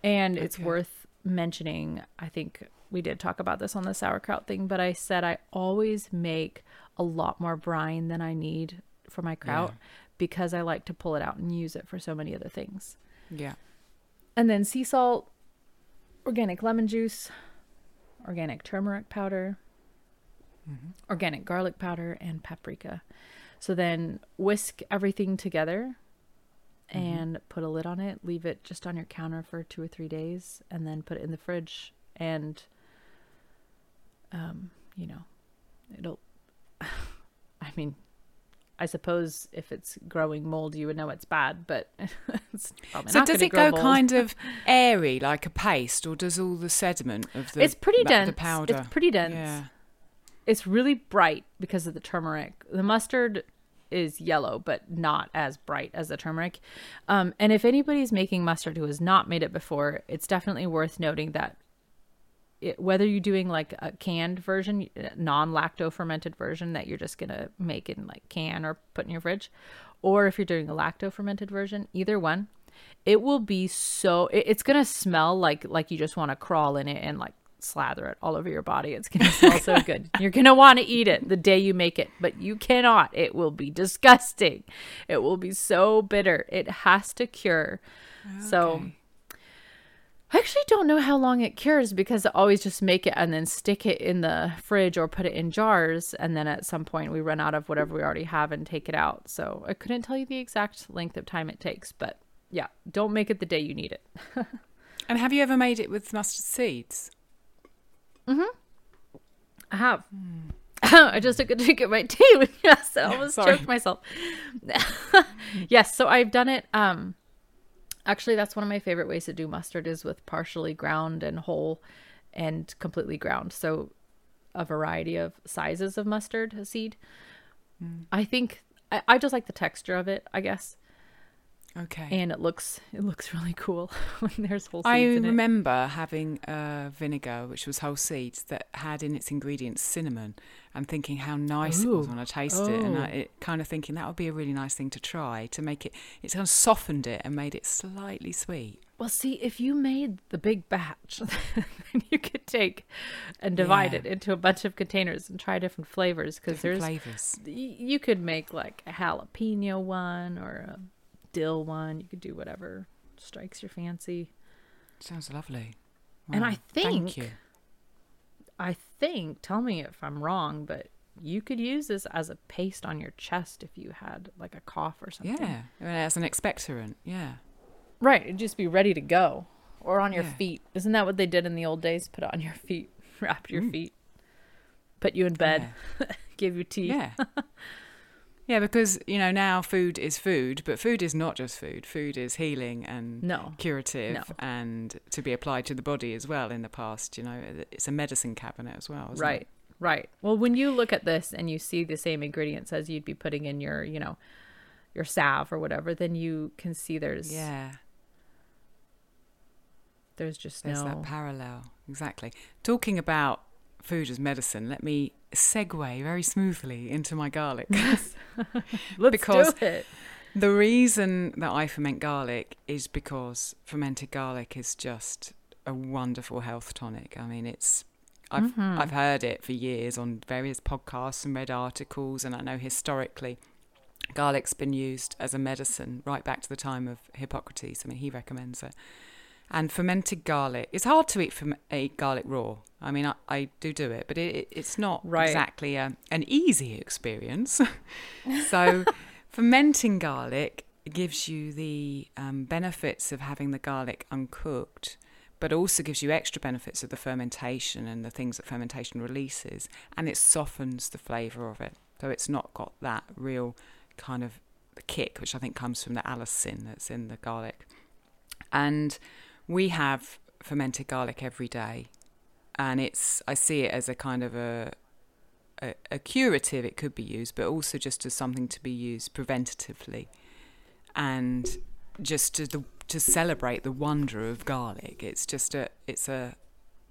and it's Okay. worth mentioning. I think we did talk about this on the sauerkraut thing, but I said I always make a lot more brine than I need for my kraut Yeah. because I like to pull it out and use it for so many other things. Yeah. And then sea salt, organic lemon juice, organic turmeric powder, mm-hmm. organic garlic powder, and paprika. So then whisk everything together and put a lid on it. Leave it just on your counter for two or three days, and then put it in the fridge. And, um, you know, it'll. I mean, I suppose if it's growing mold, you would know it's bad, but it's probably So does it go mold. kind of airy like a paste, or does all the sediment of the it's pretty dense. the powder? It's pretty dense. Yeah. It's really bright because of the turmeric. The mustard is yellow, but not as bright as the turmeric. Um, and if anybody's making mustard who has not made it before, it's definitely worth noting that it, whether you're doing like a canned version, non-lacto fermented version that you're just gonna make in like can or put in your fridge, or if you're doing a lacto fermented version, either one, it will be so. It, it's gonna smell like like you just want to crawl in it and like slather it all over your body. It's gonna smell so good. You're gonna want to eat it the day you make it, but you cannot. It will be disgusting. It will be so bitter. It has to cure. So. I actually don't know how long it cures because I always just make it and then stick it in the fridge or put it in jars. And then at some point we run out of whatever we already have and take it out. So I couldn't tell you the exact length of time it takes, but yeah, don't make it the day you need it. And have you ever made it with mustard seeds? I have. I just took a drink of my tea when you asked. I almost Sorry. choked myself. yes, so I've done it. Um, actually, that's one of my favorite ways to do mustard is with partially ground and whole, and completely ground. So, a variety of sizes of mustard seed. I think I, I just like the texture of it. I guess, Okay. and it looks it looks really cool when there's whole seeds I in it. remember having a vinegar which was whole seeds that had in its ingredients cinnamon and thinking how nice it was when I tasted it and I, Oh. it kind of thinking that would be a really nice thing to try to make it it kind of softened it and made it slightly sweet. Well, see, if you made the big batch, then you could take and divide Yeah. it into a bunch of containers and try different flavors because there's flavors. y- you could make like a jalapeno one or a dill one. You could do whatever strikes your fancy. Sounds lovely. And Wow, I thank think- you. I think, tell me if I'm wrong, but you could use this as a paste on your chest if you had like a cough or something. Yeah, as an expectorant. Yeah. Right, it'd just be ready to go. Or on your Yeah. feet. Isn't that what they did in the old days? Put it on your feet, wrap your Mm. feet, put you in bed, give you tea. Yeah. yeah, because you know now food is food, but food is not just food. Food is healing and No. curative No. and to be applied to the body as well in the past you know it's a medicine cabinet as well Right. it? Right. Well, when you look at this and you see the same ingredients as you'd be putting in your, you know, your salve or whatever, then you can see there's yeah there's just there's no that parallel exactly talking about food as medicine let me segue very smoothly into my garlic Let's because- do it. the reason that i ferment garlic is because fermented garlic is just a wonderful health tonic i mean it's I've Mhm. I've heard it for years on various podcasts and read articles, and I know historically garlic's been used as a medicine right back to the time of Hippocrates. I mean, he recommends it. And fermented garlic, it's hard to eat, from a garlic raw. I mean, I, I do do it, but it, it- it's not Right. exactly a, an easy experience. so, fermenting garlic gives you the um, benefits of having the garlic uncooked, but also gives you extra benefits of the fermentation and the things that fermentation releases, and it softens the flavour of it. So it's not got that real kind of kick, which I think comes from the allicin that's in the garlic. And we have fermented garlic every day, and it's I see it as a kind of a a, a curative. It could be used, but also just as something to be used preventatively, and just to the to celebrate the wonder of garlic. It's just a it's a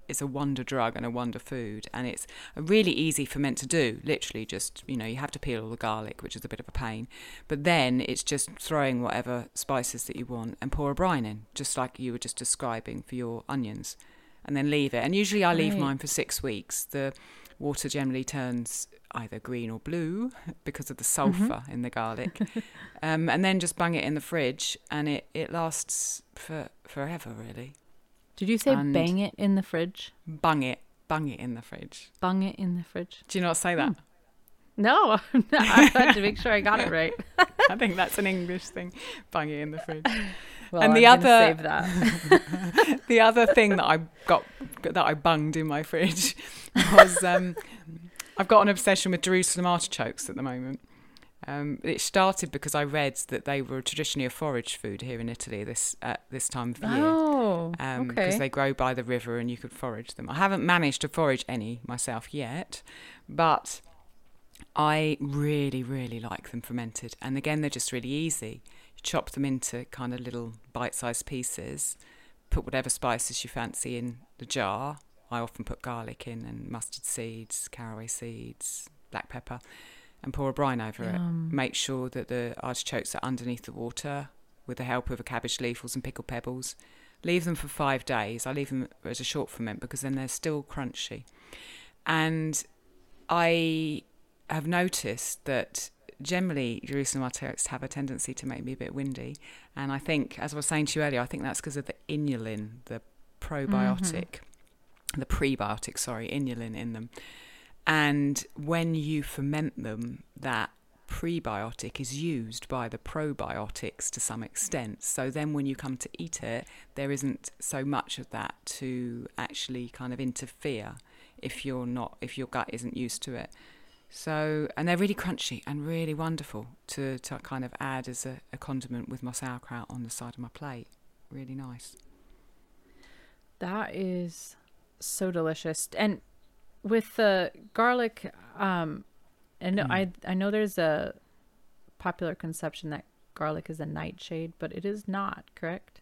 it's a wonder drug and a wonder food, and it's a really easy ferment to do. Literally, just you know, you have to peel all the garlic, which is a bit of a pain, but then it's just throwing whatever spices that you want and pour a brine in, just like you were just describing for your onions, and then leave it. And usually, I leave Right. mine for six weeks. The water generally turns either green or blue because of the sulfur in the garlic, um, and then just bung it in the fridge, and it it lasts for forever, really. Did you say bang it in the fridge? Bung it, bung it in the fridge. Bung it in the fridge? Do you not say that? No, I had to make sure I got it right. I think that's an English thing. Bung it in the fridge. Well, And I'm the other- save that. the other thing that I got that I bunged in my fridge was um, I've got an obsession with Jerusalem artichokes at the moment. Um, it started because I read that they were traditionally a forage food here in Italy this at this time of year. Oh, um, because okay. they grow by the river and you could forage them. I haven't managed to forage any myself yet, but I really, really like them fermented. And again, they're just really easy. You chop them into kind of little bite sized pieces, put whatever spices you fancy in the jar. I often put garlic in and mustard seeds, caraway seeds, black pepper, and pour a brine over it make sure that the artichokes are underneath the water with the help of a cabbage leaf or some pickled pebbles. Leave them for five days. I leave them as a short ferment because then they're still crunchy. And I have noticed that generally Jerusalem artichokes have a tendency to make me a bit windy. And I think, as I was saying to you earlier, I think that's because of the inulin, the mm-hmm. probiotic, the prebiotic, sorry, inulin in them. And when you ferment them, that prebiotic is used by the probiotics to some extent. So then when you come to eat it, there isn't so much of that to actually kind of interfere if you're not if your gut isn't used to it. So and they're really crunchy and really wonderful to, to kind of add as a, a condiment with my sauerkraut on the side of my plate. Really nice. That is so delicious. And with the garlic, um, and Mm. I I know there's a popular conception that garlic is a nightshade, but it is not. Correct?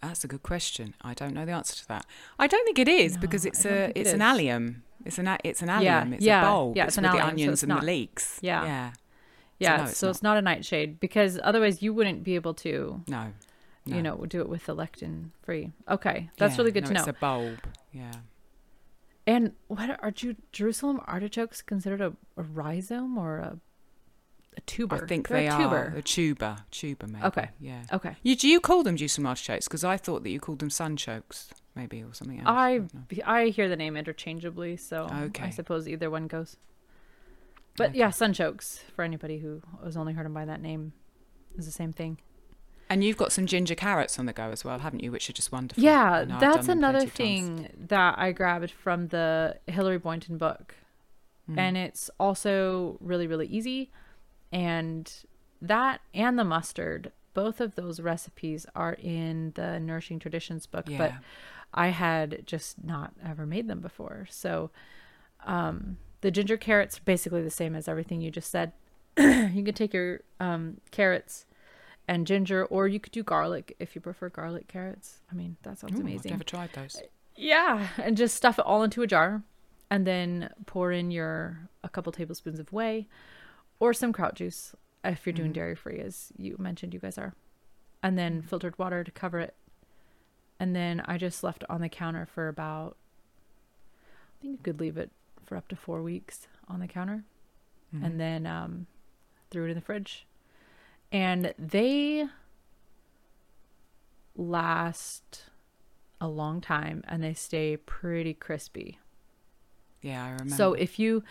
That's a good question. I don't know the answer to that. I don't think it is No, because it's a think it it's an allium. It's an it's an allium. Yeah, it's yeah, a bulb. yeah, it's it's an with the allium, so onions it's and not- the leeks. Yeah. yeah. Yeah. no, So, it's it's, not. a nightshade because otherwise you wouldn't be able to, No, no. you know, do it with the lectin free. Okay, that's Yeah, really good to know. It's a bulb. Yeah. And what are Ju- Jerusalem artichokes considered a, a rhizome or a, a tuber? I think They're they a are tuber. a tuber. Tuber, maybe. Okay. Yeah. Okay. You do you call them Jerusalem artichokes? Because I thought that you called them sunchokes, maybe, or something else. I don't. I hear the name interchangeably, so I suppose either one goes. But Okay. yeah, sunchokes for anybody who has only heard them by that name is the same thing. And you've got some ginger carrots on the go as well, haven't you? Which are just wonderful. Yeah, that's another thing that I grabbed from the Hilary Boynton book. Mm. And it's also really, really easy. And that and the mustard, both of those recipes are in the Nourishing Traditions book, but I had just not ever made them before. So um, the ginger carrots are basically the same as everything you just said. you can take your um, carrots and ginger, or you could do garlic if you prefer garlic carrots. I mean, that sounds Ooh, I've amazing. never tried those. Yeah, and just stuff it all into a jar and then pour in your a couple tablespoons of whey or some kraut juice if you're doing Mhm. dairy free as you mentioned you guys are. And then Mm-hmm. filtered water to cover it. And then I just left it on the counter for about I think you could leave it for up to 4 weeks on the counter Mhm. and then um, threw it in the fridge. And they last a long time and they stay pretty crispy. yeah, I remember. So if you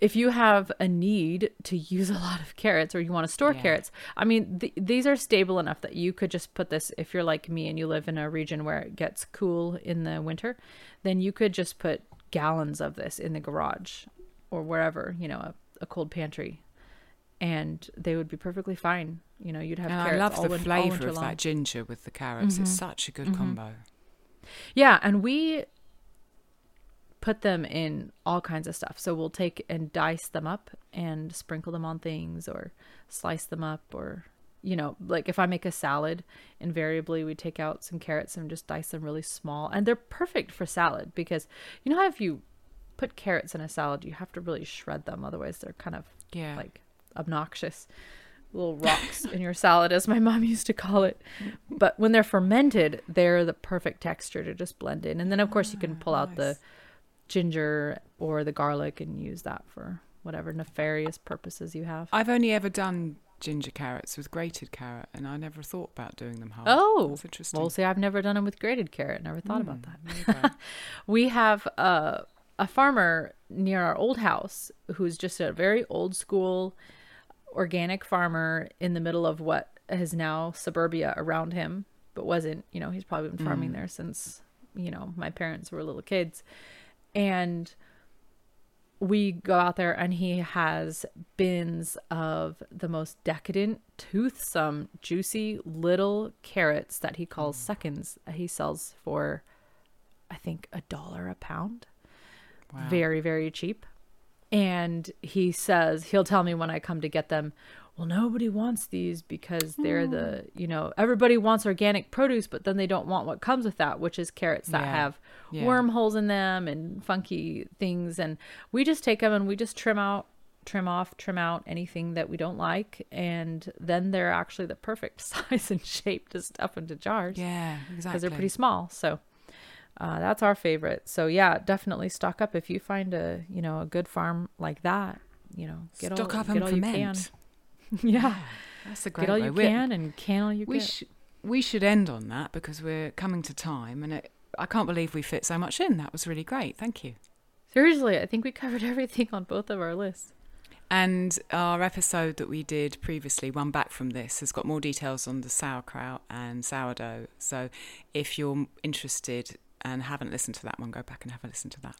if you have a need to use a lot of carrots or you want to store Yeah. carrots, I mean th- these are stable enough that you could just put this if you're like me and you live in a region where it gets cool in the winter, then you could just put gallons of this in the garage or wherever, you know, a, a cold pantry. And they would be perfectly fine. You know, you'd have and I love all the win- flavour of long. that ginger with the carrots. It's Mhm. such a good Mhm. combo. Yeah, and we put them in all kinds of stuff. So we'll take and dice them up and sprinkle them on things or slice them up or you know, like if I make a salad, invariably we take out some carrots and just dice them really small. And they're perfect for salad because you know how if you put carrots in a salad, you have to really shred them otherwise they're kind of Yeah. like obnoxious little rocks in your salad as my mom used to call it but when they're fermented they're the perfect texture to just blend in and then of course you can pull out the ginger or the garlic and use that for whatever nefarious purposes you have I've only ever done ginger carrots with grated carrot, and I never thought about doing them whole. Oh, that's interesting. well see i've never done them with grated carrot never thought about Mm, that there you go. we have a, a farmer near our old house who's just a very old school organic farmer in the middle of what is now suburbia around him but wasn't you know he's probably been farming Mm. there since you know my parents were little kids and we go out there and he has bins of the most decadent toothsome juicy little carrots that he calls seconds he sells for i think a dollar a pound Wow. very very cheap and he says he'll tell me when i come to get them well nobody wants these because they're the mm. you know everybody wants organic produce but then they don't want what comes with that which is carrots that Yeah. have Yeah. wormholes in them and funky things and we just take them and we just trim out trim off trim out anything that we don't like and then they're actually the perfect size and shape to stuff into jars Yeah, exactly. because they're pretty small. So uh, that's our favorite. So yeah, definitely stock up if you find a you know a good farm like that. You know, get Stock all, up get and all you can. yeah, That's a great get all way. you We're- can and can all you we get. sh- we should end on that because we're coming to time, and it, I can't believe we fit so much in. That was really great. Thank you. Seriously, I think we covered everything on both of our lists. And our episode that we did previously, one back from this, has got more details on the sauerkraut and sourdough. So if you're interested and haven't listened to that one, go back and have a listen to that.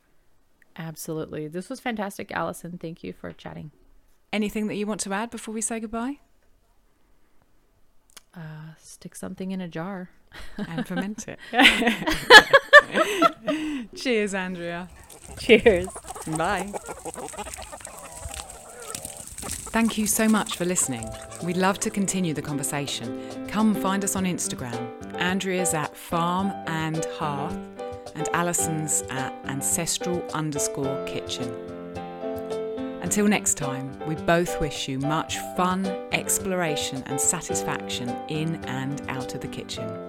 Absolutely. This was fantastic, Allison. Thank you for chatting. Anything that you want to add before we say goodbye? Uh, stick something in a jar. And ferment it. Cheers, Andrea. Cheers. Bye. Thank you so much for listening. We'd love to continue the conversation. Come find us on Instagram. Andrea's at farm and hearth, and Alison's at ancestral underscore kitchen. Until next time, we both wish you much fun, exploration, and satisfaction in and out of the kitchen.